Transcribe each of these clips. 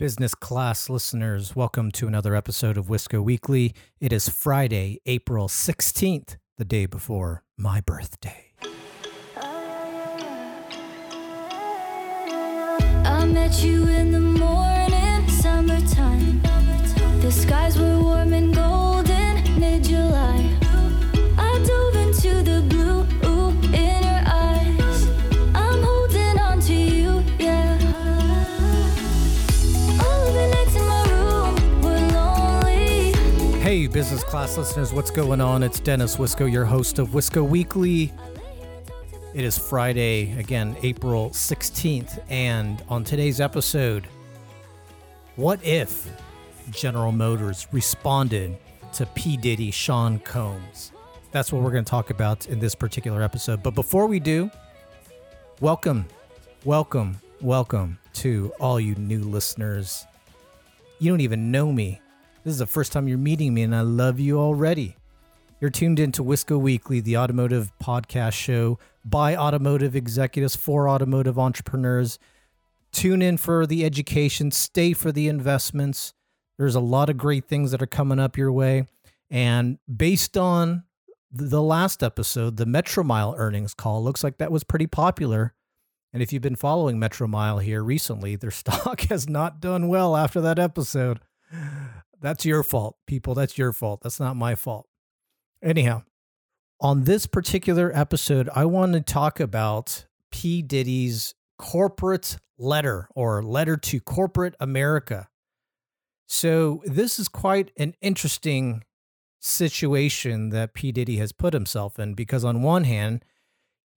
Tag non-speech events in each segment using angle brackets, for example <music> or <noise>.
Business class listeners, welcome to another episode of Wisco Weekly. It is Friday, April 16th, the day before my birthday. I met you in the morning, summertime. The skies were warm and golden, Hey, business class listeners, what's going on? It's Dennis Wisco, your host of Wisco Weekly. It is Friday, again, April 16th, and on today's episode, what if General Motors responded to P. Diddy Sean Combs? That's what we're going to talk about in this particular episode. But before we do, welcome, welcome, welcome to all you new listeners. You don't even know me. This is the first time you're meeting me, and I love you already. You're tuned into Wisco Weekly, the automotive podcast show by automotive executives for automotive entrepreneurs. Tune in for the education, stay for the investments. There's a lot of great things that are coming up your way. And based on the last episode, the Metromile earnings call, looks like that was pretty popular. And if you've been following Metromile here recently, their <laughs> stock has not done well after that episode. That's your fault, people. That's your fault. That's not my fault. Anyhow, on this particular episode, I want to talk about P. Diddy's corporate letter or letter to corporate America. So, this is quite an interesting situation that P. Diddy has put himself in because, on one hand,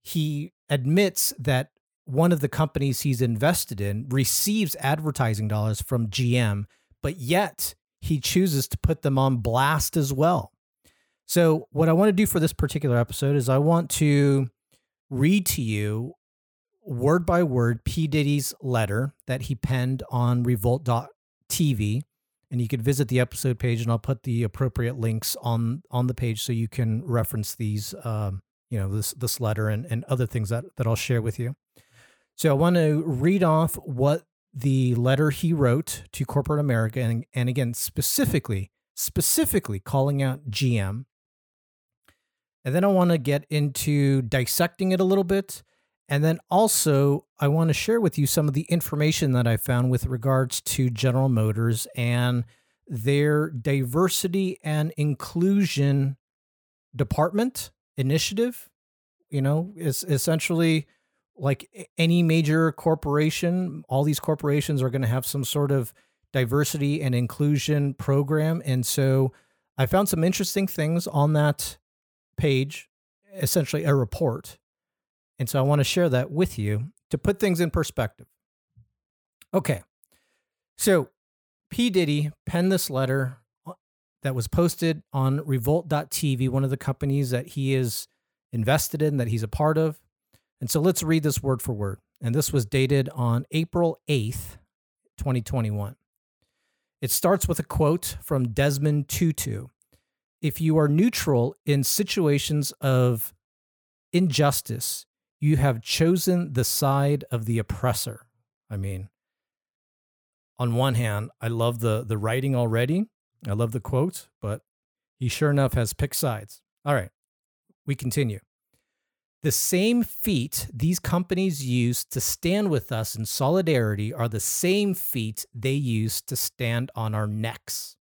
he admits that one of the companies he's invested in receives advertising dollars from GM, but yet he chooses to put them on blast as well. So, what I want to do for this particular episode is I want to read to you word by word P. Diddy's letter that he penned on revolt.tv. And you could visit the episode page, and I'll put the appropriate links on on the page so you can reference these, um, you know, this this letter and, and other things that that I'll share with you. So I want to read off what the letter he wrote to corporate America, and, and again specifically specifically calling out GM and then I want to get into dissecting it a little bit. And then also, I want to share with you some of the information that I found with regards to General Motors and their diversity and inclusion department initiative. You know, is essentially like any major corporation, all these corporations are going to have some sort of diversity and inclusion program. And so I found some interesting things on that page, essentially a report. And so I want to share that with you to put things in perspective. Okay. So P. Diddy penned this letter uh, that was posted on revolt.tv, one of the companies that he is invested in, that he's a part of. And so let's read this word for word. And this was dated on April 8th, 2021. It starts with a quote from Desmond Tutu if you are neutral in situations of injustice, you have chosen the side of the oppressor. I mean, on one hand, I love the the writing already. I love the quote, but he sure enough has picked sides. All right, we continue. The same feet these companies use to stand with us in solidarity are the same feet they use to stand on our necks.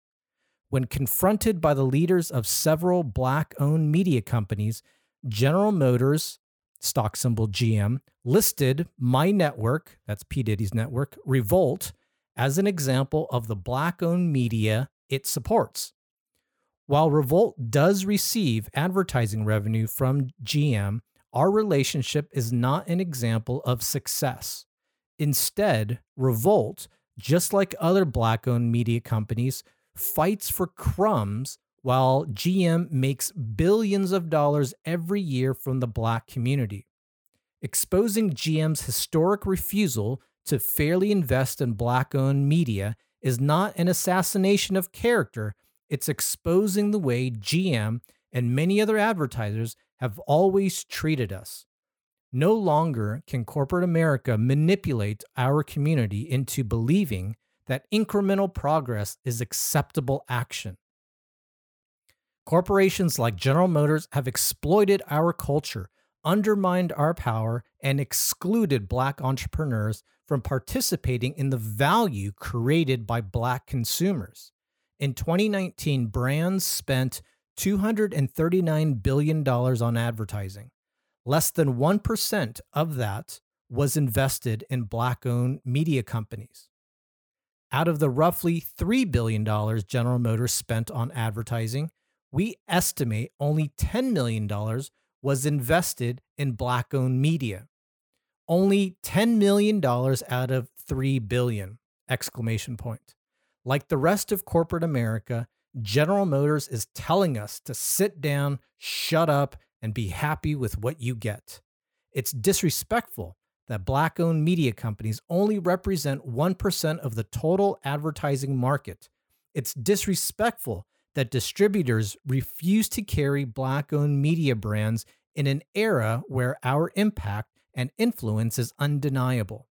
When confronted by the leaders of several black owned media companies, General Motors, stock symbol GM, listed my network, that's P. Diddy's network, Revolt, as an example of the black owned media it supports. While Revolt does receive advertising revenue from GM, our relationship is not an example of success. Instead, Revolt, just like other black owned media companies, fights for crumbs while GM makes billions of dollars every year from the black community. Exposing GM's historic refusal to fairly invest in black owned media is not an assassination of character, it's exposing the way GM and many other advertisers have always treated us. No longer can corporate America manipulate our community into believing that incremental progress is acceptable action. Corporations like General Motors have exploited our culture, undermined our power, and excluded Black entrepreneurs from participating in the value created by Black consumers. In 2019, brands spent $239 billion on advertising. Less than 1% of that was invested in Black owned media companies. Out of the roughly $3 billion General Motors spent on advertising, we estimate only $10 million was invested in black owned media. Only $10 million out of 3 billion exclamation point. Like the rest of corporate America, General Motors is telling us to sit down, shut up, and be happy with what you get. It's disrespectful that black owned media companies only represent 1% of the total advertising market. It's disrespectful that distributors refuse to carry black owned media brands in an era where our impact and influence is undeniable.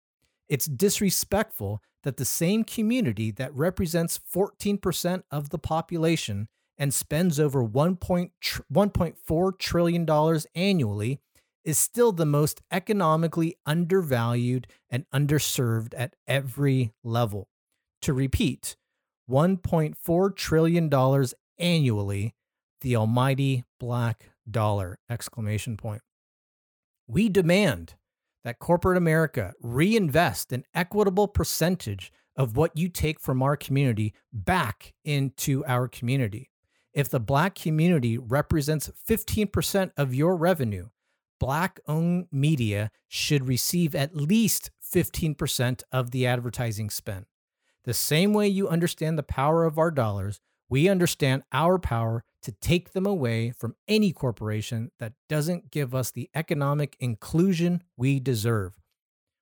It's disrespectful that the same community that represents 14% of the population and spends over $1.4 trillion annually is still the most economically undervalued and underserved at every level. To repeat, $1.4 trillion annually, the almighty black dollar exclamation point. We demand that corporate America reinvest an equitable percentage of what you take from our community back into our community. If the black community represents 15% of your revenue, black owned media should receive at least 15% of the advertising spend. The same way you understand the power of our dollars, we understand our power to take them away from any corporation that doesn't give us the economic inclusion we deserve.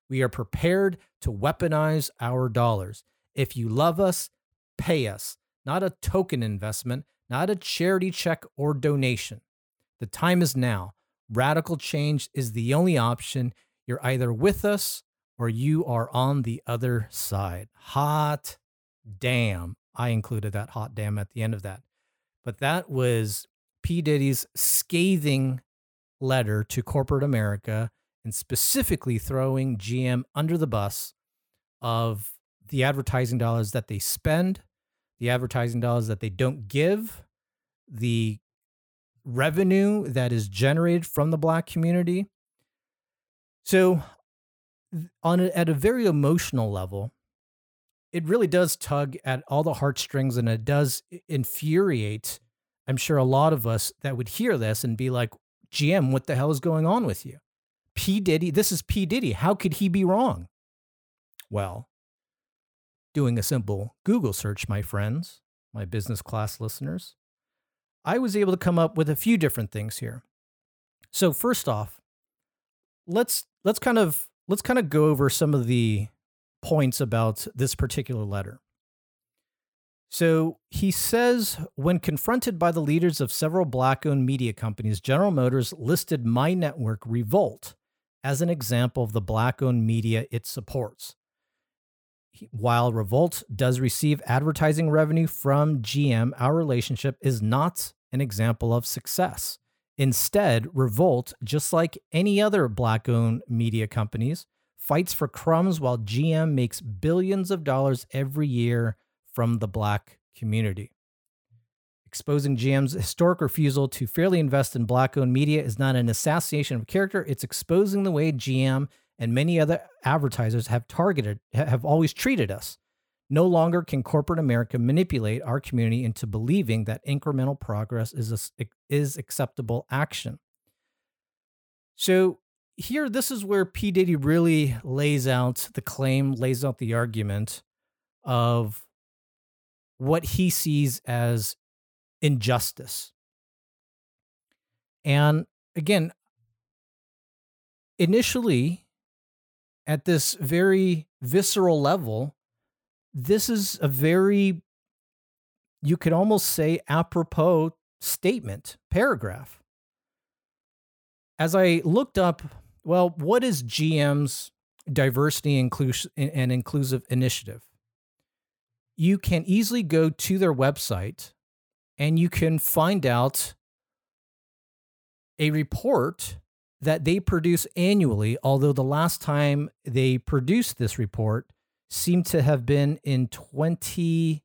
We are prepared to weaponize our dollars. If you love us, pay us, not a token investment, not a charity check or donation. The time is now. Radical change is the only option. You're either with us or you are on the other side. Hot damn. I included that hot damn at the end of that. But that was P. Diddy's scathing letter to corporate America and specifically throwing GM under the bus of the advertising dollars that they spend, the advertising dollars that they don't give, the revenue that is generated from the black community. So on a, at a very emotional level, it really does tug at all the heartstrings and it does infuriate, I'm sure, a lot of us that would hear this and be like, GM, what the hell is going on with you? P. Diddy, this is P. Diddy. How could he be wrong? Well, doing a simple Google search, my friends, my business class listeners, I was able to come up with a few different things here. So first off, let's let's kind of let's kind of go over some of the points about this particular letter. So he says when confronted by the leaders of several black owned media companies, General Motors listed My Network Revolt as an example of the black owned media it supports. While Revolt does receive advertising revenue from GM, our relationship is not an example of success. Instead, Revolt, just like any other black owned media companies, fights for crumbs while GM makes billions of dollars every year from the black community. Exposing GM's historic refusal to fairly invest in black owned media is not an assassination of character, it's exposing the way GM and many other advertisers have targeted, have always treated us. No longer can corporate America manipulate our community into believing that incremental progress is, a, is acceptable action. So, here, this is where P. Diddy really lays out the claim, lays out the argument of what he sees as injustice. And again, initially, at this very visceral level, this is a very, you could almost say, apropos statement, paragraph. As I looked up, well, what is GM's diversity and inclusive initiative? you can easily go to their website and you can find out a report that they produce annually, although the last time they produced this report seemed to have been in 20,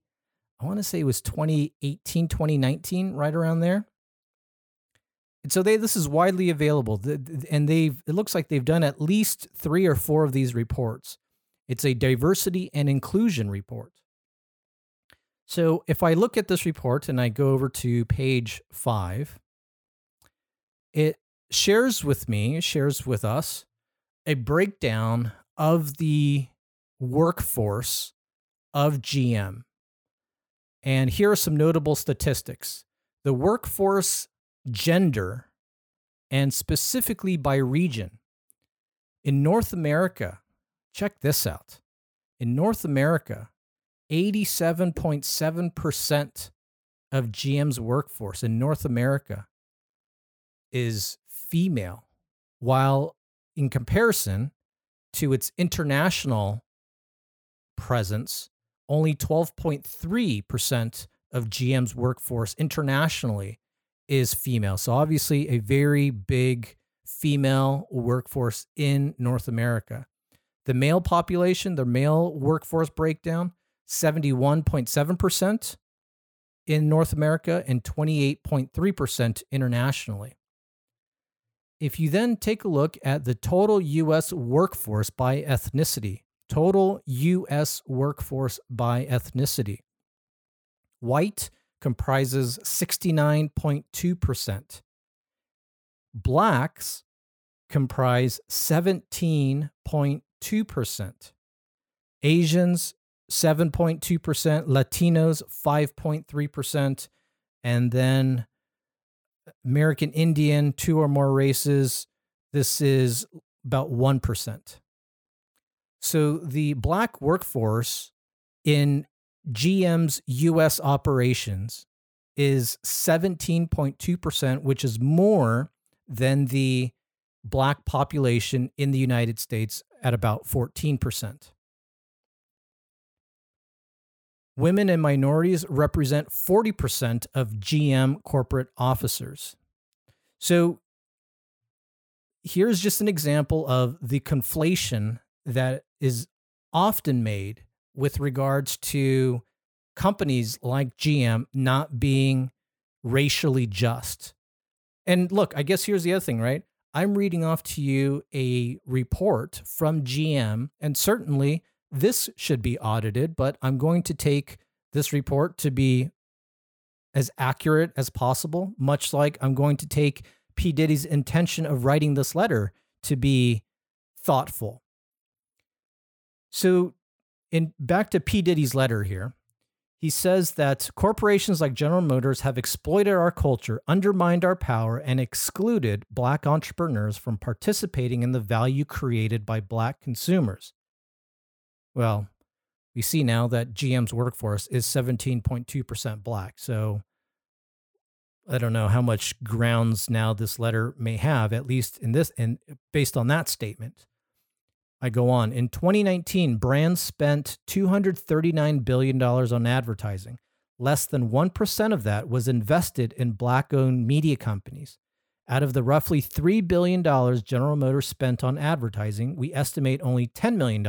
I want to say it was 2018, 2019, right around there. And so they this is widely available, and they've it looks like they've done at least three or four of these reports. It's a diversity and inclusion report. So if I look at this report and I go over to page five, it shares with me, shares with us a breakdown of the workforce of GM. And here are some notable statistics. The workforce gender and specifically by region. In North America, check this out. In North America, 87.7% of GM's workforce in North America is female, while in comparison to its international presence, only 12.3% of GM's workforce internationally is female. So, obviously, a very big female workforce in North America. The male population, the male workforce breakdown, 71.7% in North America and 28.3% internationally. If you then take a look at the total US workforce by ethnicity, total US workforce by ethnicity, white comprises 69.2%, blacks comprise 17.2%, Asians 7.2%, Latinos 5.3%, and then American Indian, two or more races, this is about 1%. So the black workforce in GM's US operations is 17.2%, which is more than the black population in the United States at about 14%. Women and minorities represent 40% of GM corporate officers. So here's just an example of the conflation that is often made with regards to companies like GM not being racially just. And look, I guess here's the other thing, right? I'm reading off to you a report from GM, and certainly this should be audited, but I'm going to take this report to be as accurate as possible, much like I'm going to take P. Diddy's intention of writing this letter to be thoughtful. So, in back to P. Diddy's letter here, he says that corporations like General Motors have exploited our culture, undermined our power, and excluded black entrepreneurs from participating in the value created by black consumers. Well, we see now that GM's workforce is 17.2% black. So I don't know how much grounds now this letter may have, at least in this, and based on that statement. I go on. In 2019, brands spent $239 billion on advertising. Less than 1% of that was invested in black owned media companies. Out of the roughly $3 billion General Motors spent on advertising, we estimate only $10 million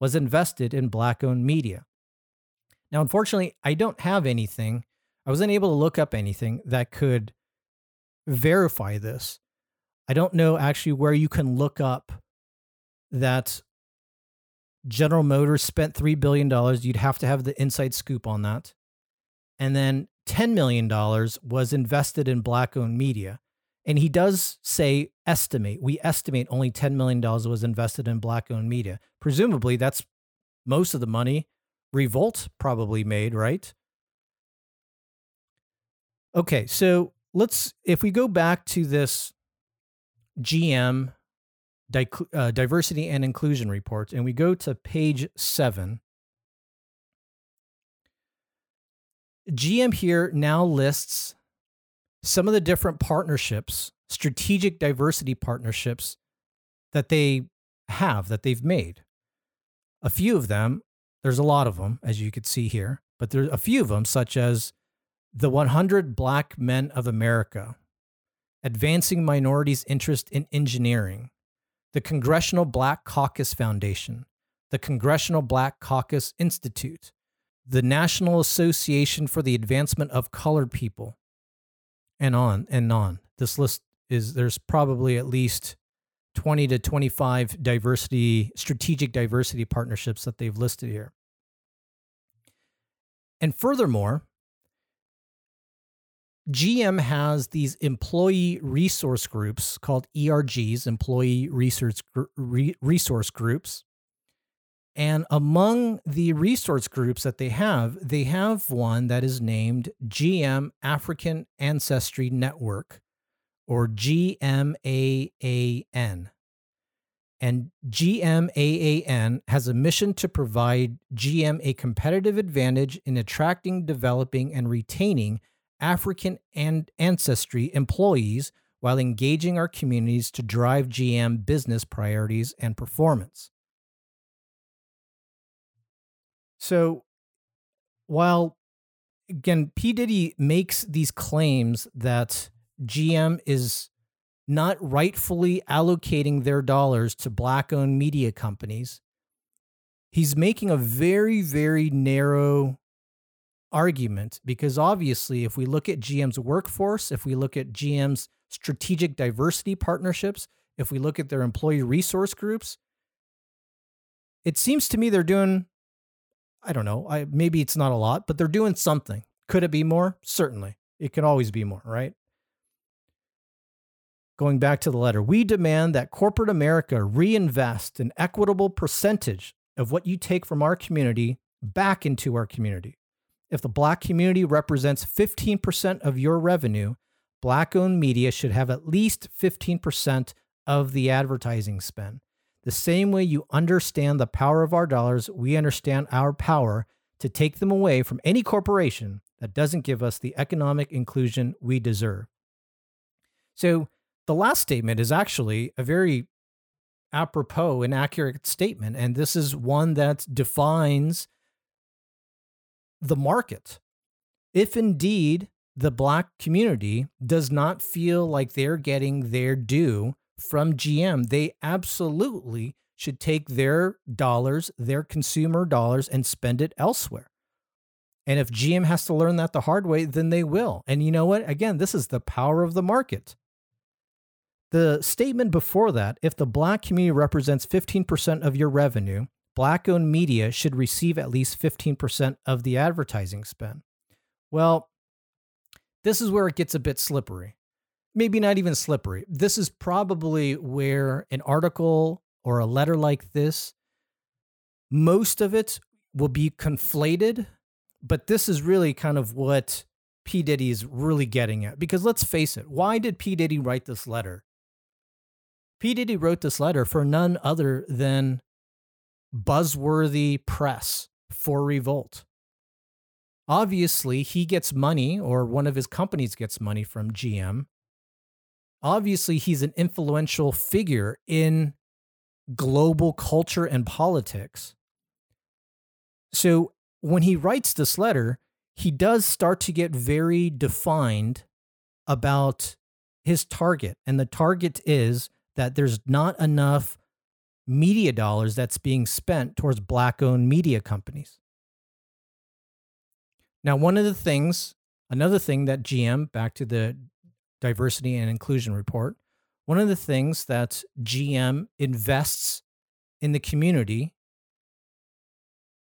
was invested in black owned media. Now, unfortunately, I don't have anything. I wasn't able to look up anything that could verify this. I don't know actually where you can look up that General Motors spent $3 billion. You'd have to have the inside scoop on that. And then $10 million was invested in black owned media. And he does say estimate. We estimate only $10 million was invested in black owned media. Presumably, that's most of the money Revolt probably made, right? Okay, so let's, if we go back to this GM uh, diversity and inclusion report and we go to page seven, GM here now lists some of the different partnerships, strategic diversity partnerships that they have, that they've made. A few of them there's a lot of them, as you could see here, but there's a few of them, such as the 100 Black Men of America, Advancing Minorities' Interest in Engineering, the Congressional Black Caucus Foundation, the Congressional Black Caucus Institute, the National Association for the Advancement of Colored People, and on and on. This list is there's probably at least 20 to 25 diversity strategic diversity partnerships that they've listed here. And furthermore, GM has these employee resource groups called ERGs, employee research resource groups. And among the resource groups that they have, they have one that is named GM African Ancestry Network or GMAAN. And GMAAN has a mission to provide GM a competitive advantage in attracting, developing, and retaining African and ancestry employees while engaging our communities to drive GM business priorities and performance. So while again P Diddy makes these claims that GM is not rightfully allocating their dollars to black owned media companies, he's making a very, very narrow argument because obviously, if we look at GM's workforce, if we look at GM's strategic diversity partnerships, if we look at their employee resource groups, it seems to me they're doing, I don't know, I, maybe it's not a lot, but they're doing something. Could it be more? Certainly. It can always be more, right? Going back to the letter, we demand that corporate America reinvest an equitable percentage of what you take from our community back into our community. If the black community represents 15% of your revenue, black owned media should have at least 15% of the advertising spend. The same way you understand the power of our dollars, we understand our power to take them away from any corporation that doesn't give us the economic inclusion we deserve. So, the last statement is actually a very apropos and accurate statement. And this is one that defines the market. If indeed the black community does not feel like they're getting their due from GM, they absolutely should take their dollars, their consumer dollars, and spend it elsewhere. And if GM has to learn that the hard way, then they will. And you know what? Again, this is the power of the market. The statement before that if the black community represents 15% of your revenue, black owned media should receive at least 15% of the advertising spend. Well, this is where it gets a bit slippery. Maybe not even slippery. This is probably where an article or a letter like this, most of it will be conflated, but this is really kind of what P. Diddy is really getting at. Because let's face it, why did P. Diddy write this letter? P. Diddy wrote this letter for none other than buzzworthy press for Revolt. Obviously, he gets money, or one of his companies gets money from GM. Obviously, he's an influential figure in global culture and politics. So, when he writes this letter, he does start to get very defined about his target. And the target is that there's not enough media dollars that's being spent towards black owned media companies. Now, one of the things, another thing that GM, back to the diversity and inclusion report, one of the things that GM invests in the community,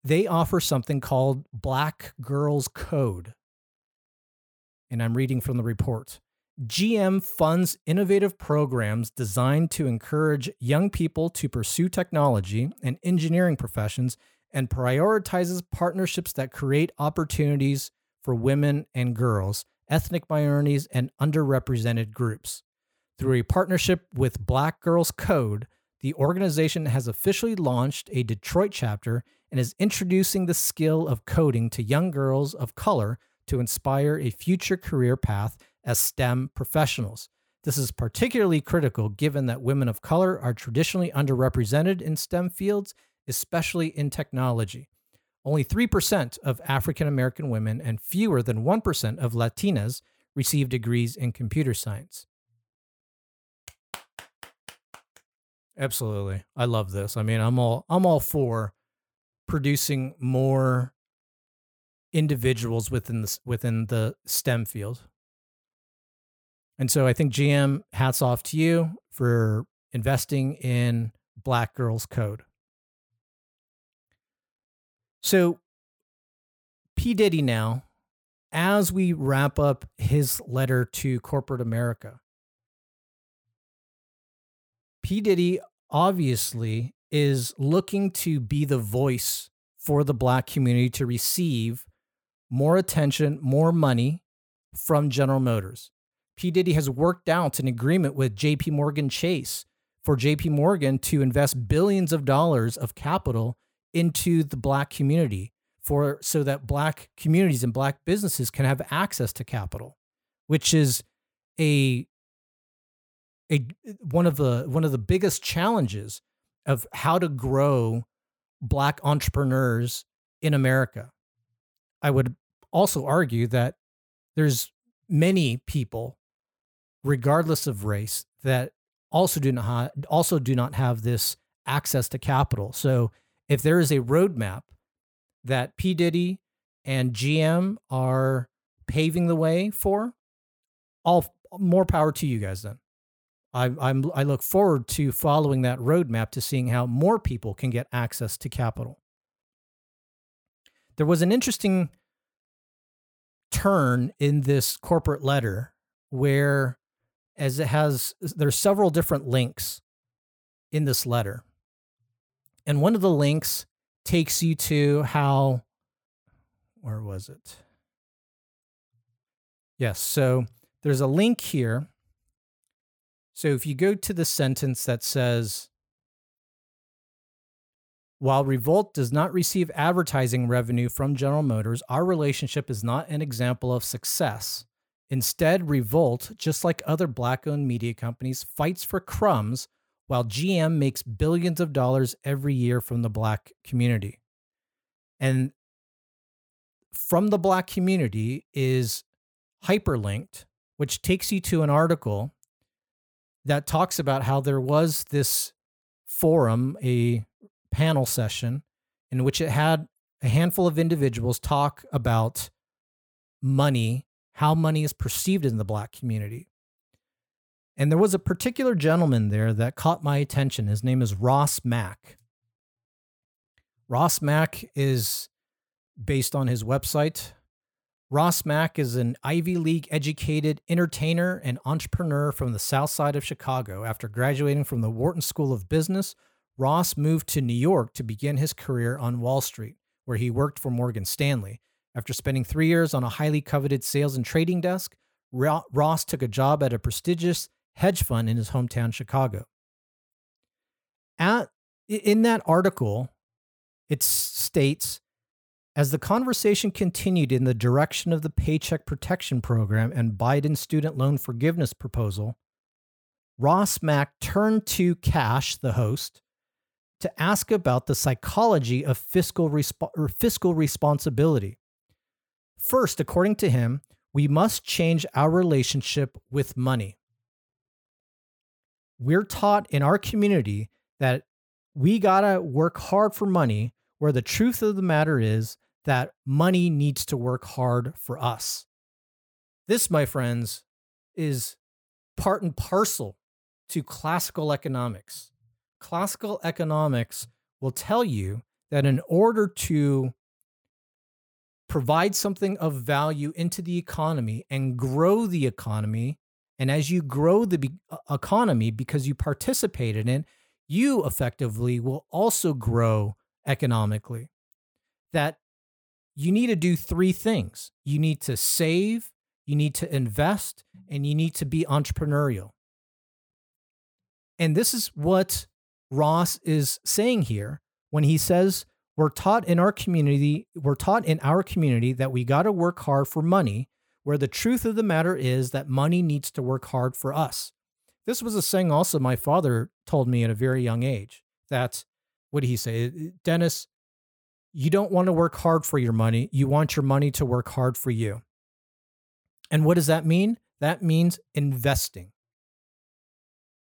they offer something called Black Girls Code. And I'm reading from the report. GM funds innovative programs designed to encourage young people to pursue technology and engineering professions and prioritizes partnerships that create opportunities for women and girls, ethnic minorities, and underrepresented groups. Through a partnership with Black Girls Code, the organization has officially launched a Detroit chapter and is introducing the skill of coding to young girls of color to inspire a future career path as STEM professionals. This is particularly critical given that women of color are traditionally underrepresented in STEM fields, especially in technology. only 3% of African American women and fewer than 1% of Latinas receive degrees in computer science. Absolutely. I love this. I mean, I'm all I'm all for producing more individuals within the within the STEM field. And so I think GM hats off to you for investing in Black Girls Code. So P Diddy now as we wrap up his letter to corporate America P. Diddy obviously is looking to be the voice for the black community to receive more attention, more money from General Motors. P. Diddy has worked out an agreement with JP Morgan Chase for JP Morgan to invest billions of dollars of capital into the black community for so that black communities and black businesses can have access to capital, which is a a one of the one of the biggest challenges of how to grow black entrepreneurs in America. I would also argue that there's many people regardless of race that also do not ha- also do not have this access to capital. So if there is a roadmap that P Diddy and GM are paving the way for, all more power to you guys then. I, I'm, I look forward to following that roadmap to seeing how more people can get access to capital. There was an interesting turn in this corporate letter where, as it has, there's several different links in this letter. And one of the links takes you to how, where was it? Yes. So there's a link here so if you go to the sentence that says, while Revolt does not receive advertising revenue from General Motors, our relationship is not an example of success. Instead, Revolt, just like other black owned media companies, fights for crumbs while GM makes billions of dollars every year from the black community. And from the black community is hyperlinked, which takes you to an article that talks about how there was this forum, a panel session, in which it had a handful of individuals talk about money, how money is perceived in the black community. And there was a particular gentleman there that caught my attention. His name is Ross Mack. Ross Mack is based on his website, Ross Mack is an Ivy League educated entertainer and entrepreneur from the south side of Chicago. After graduating from the Wharton School of Business, Ross moved to New York to begin his career on Wall Street, where he worked for Morgan Stanley. After spending three years on a highly coveted sales and trading desk, Ross took a job at a prestigious hedge fund in his hometown, Chicago. At, in that article, it states as the conversation continued in the direction of the Paycheck Protection Program and Biden's student loan forgiveness proposal, Ross Mack turned to Cash, the host, to ask about the psychology of fiscal, resp- fiscal responsibility. First, according to him, we must change our relationship with money. We're taught in our community that we got to work hard for money, where the truth of the matter is that money needs to work hard for us. This, my friends, is part and parcel to classical economics. Classical economics will tell you that in order to provide something of value into the economy and grow the economy, and as you grow the uh, economy because you participate in it, you effectively will also grow economically. That you need to do three things you need to save, you need to invest, and you need to be entrepreneurial. And this is what Ross is saying here when he says, we're taught in our community, we're taught in our community that we got to work hard for money, where the truth of the matter is that money needs to work hard for us. This was a saying also my father told me at a very young age that, what did he say? Uh, Dennis, You don't want to work hard for your money. You want your money to work hard for you. And what does that mean? That means investing.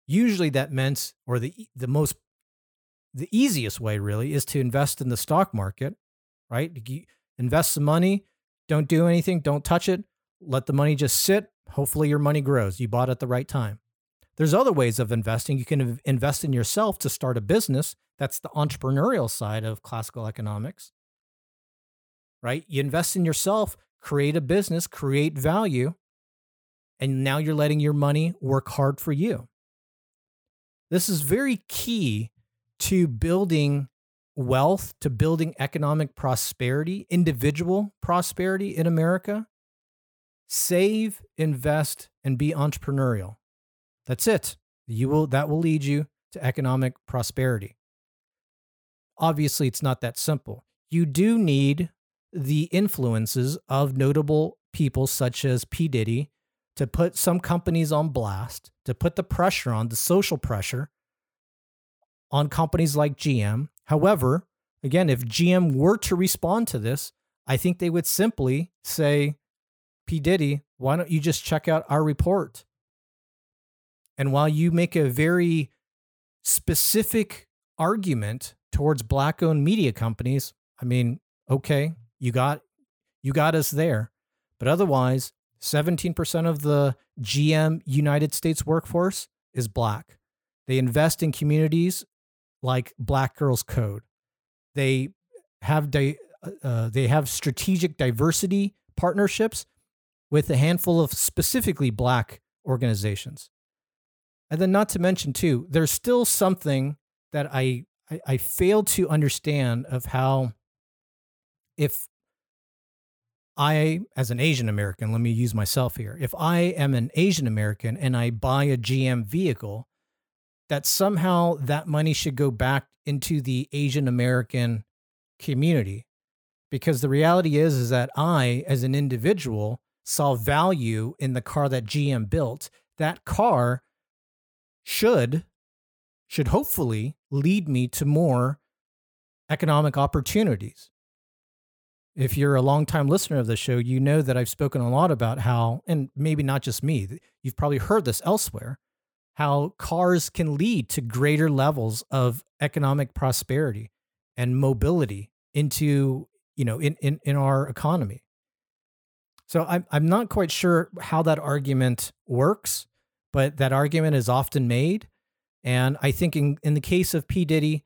Usually that meant, or the the most the easiest way really is to invest in the stock market, right? Invest some money, don't do anything, don't touch it, let the money just sit. Hopefully your money grows. You bought at the right time. There's other ways of investing. You can invest in yourself to start a business. That's the entrepreneurial side of classical economics. Right? You invest in yourself, create a business, create value, and now you're letting your money work hard for you. This is very key to building wealth, to building economic prosperity, individual prosperity in America. Save, invest, and be entrepreneurial. That's it. You will that will lead you to economic prosperity. Obviously, it's not that simple. You do need the influences of notable people such as P. Diddy to put some companies on blast, to put the pressure on, the social pressure on companies like GM. However, again, if GM were to respond to this, I think they would simply say, P. Diddy, why don't you just check out our report? And while you make a very specific argument towards black owned media companies, I mean, okay, you got you got us there. But otherwise, 17% of the GM United States workforce is black. They invest in communities like Black Girls Code. They have di- uh, they have strategic diversity partnerships with a handful of specifically black organizations. And then, not to mention, too, there's still something that I, I, I fail to understand of how, if I, as an Asian American, let me use myself here, if I am an Asian American and I buy a GM vehicle, that somehow that money should go back into the Asian American community. Because the reality is, is that I, as an individual, saw value in the car that GM built. That car should should hopefully lead me to more economic opportunities. If you're a longtime listener of the show, you know that I've spoken a lot about how, and maybe not just me, you've probably heard this elsewhere, how cars can lead to greater levels of economic prosperity and mobility into, you know, in, in, in our economy. So I'm, I'm not quite sure how that argument works but that argument is often made. And I think in, in the case of P. Diddy,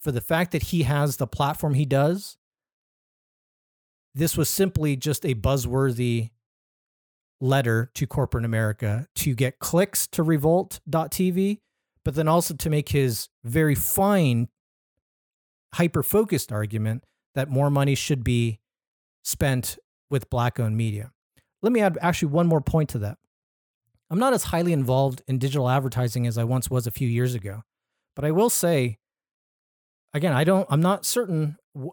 for the fact that he has the platform he does, this was simply just a buzzworthy letter to corporate America to get clicks to revolt.tv, but then also to make his very fine, hyper focused argument that more money should be spent with black owned media. Let me add actually one more point to that. I'm not as highly involved in digital advertising as I once was a few years ago. But I will say, again, I don't, I'm not certain w-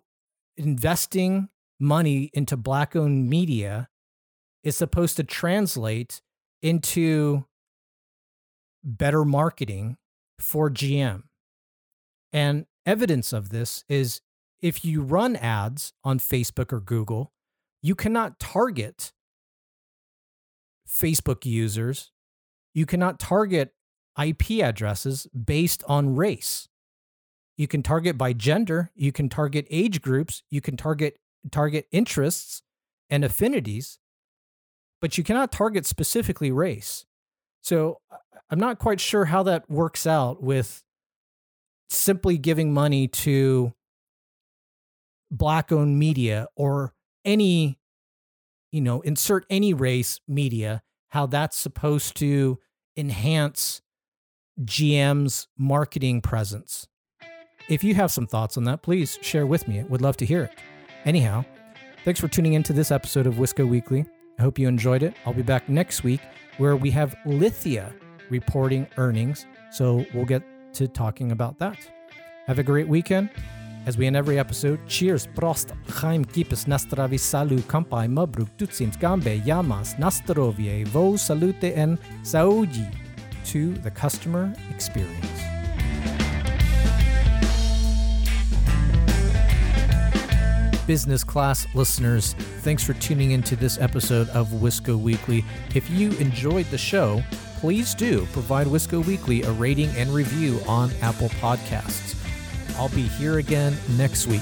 investing money into black owned media is supposed to translate into better marketing for GM. And evidence of this is if you run ads on Facebook or Google, you cannot target Facebook users, you cannot target IP addresses based on race. You can target by gender, you can target age groups, you can target target interests and affinities, but you cannot target specifically race. So uh, I'm not quite sure how that works out with simply giving money to black owned media or any you know, insert any race media, how that's supposed to enhance GM's marketing presence. If you have some thoughts on that, please share with me. I would love to hear it. Anyhow, thanks for tuning into this episode of Wisco Weekly. I hope you enjoyed it. I'll be back next week where we have Lithia reporting earnings. So we'll get to talking about that. Have a great weekend. As we end every episode, cheers, prost, chaim kipis nastravi salu kampai mabruk tutsims gambe yamas nastrovie vo salute en saudi to the customer experience. Business class listeners, thanks for tuning into this episode of Wisco Weekly. If you enjoyed the show, please do provide Wisco Weekly a rating and review on Apple Podcasts. I'll be here again next week.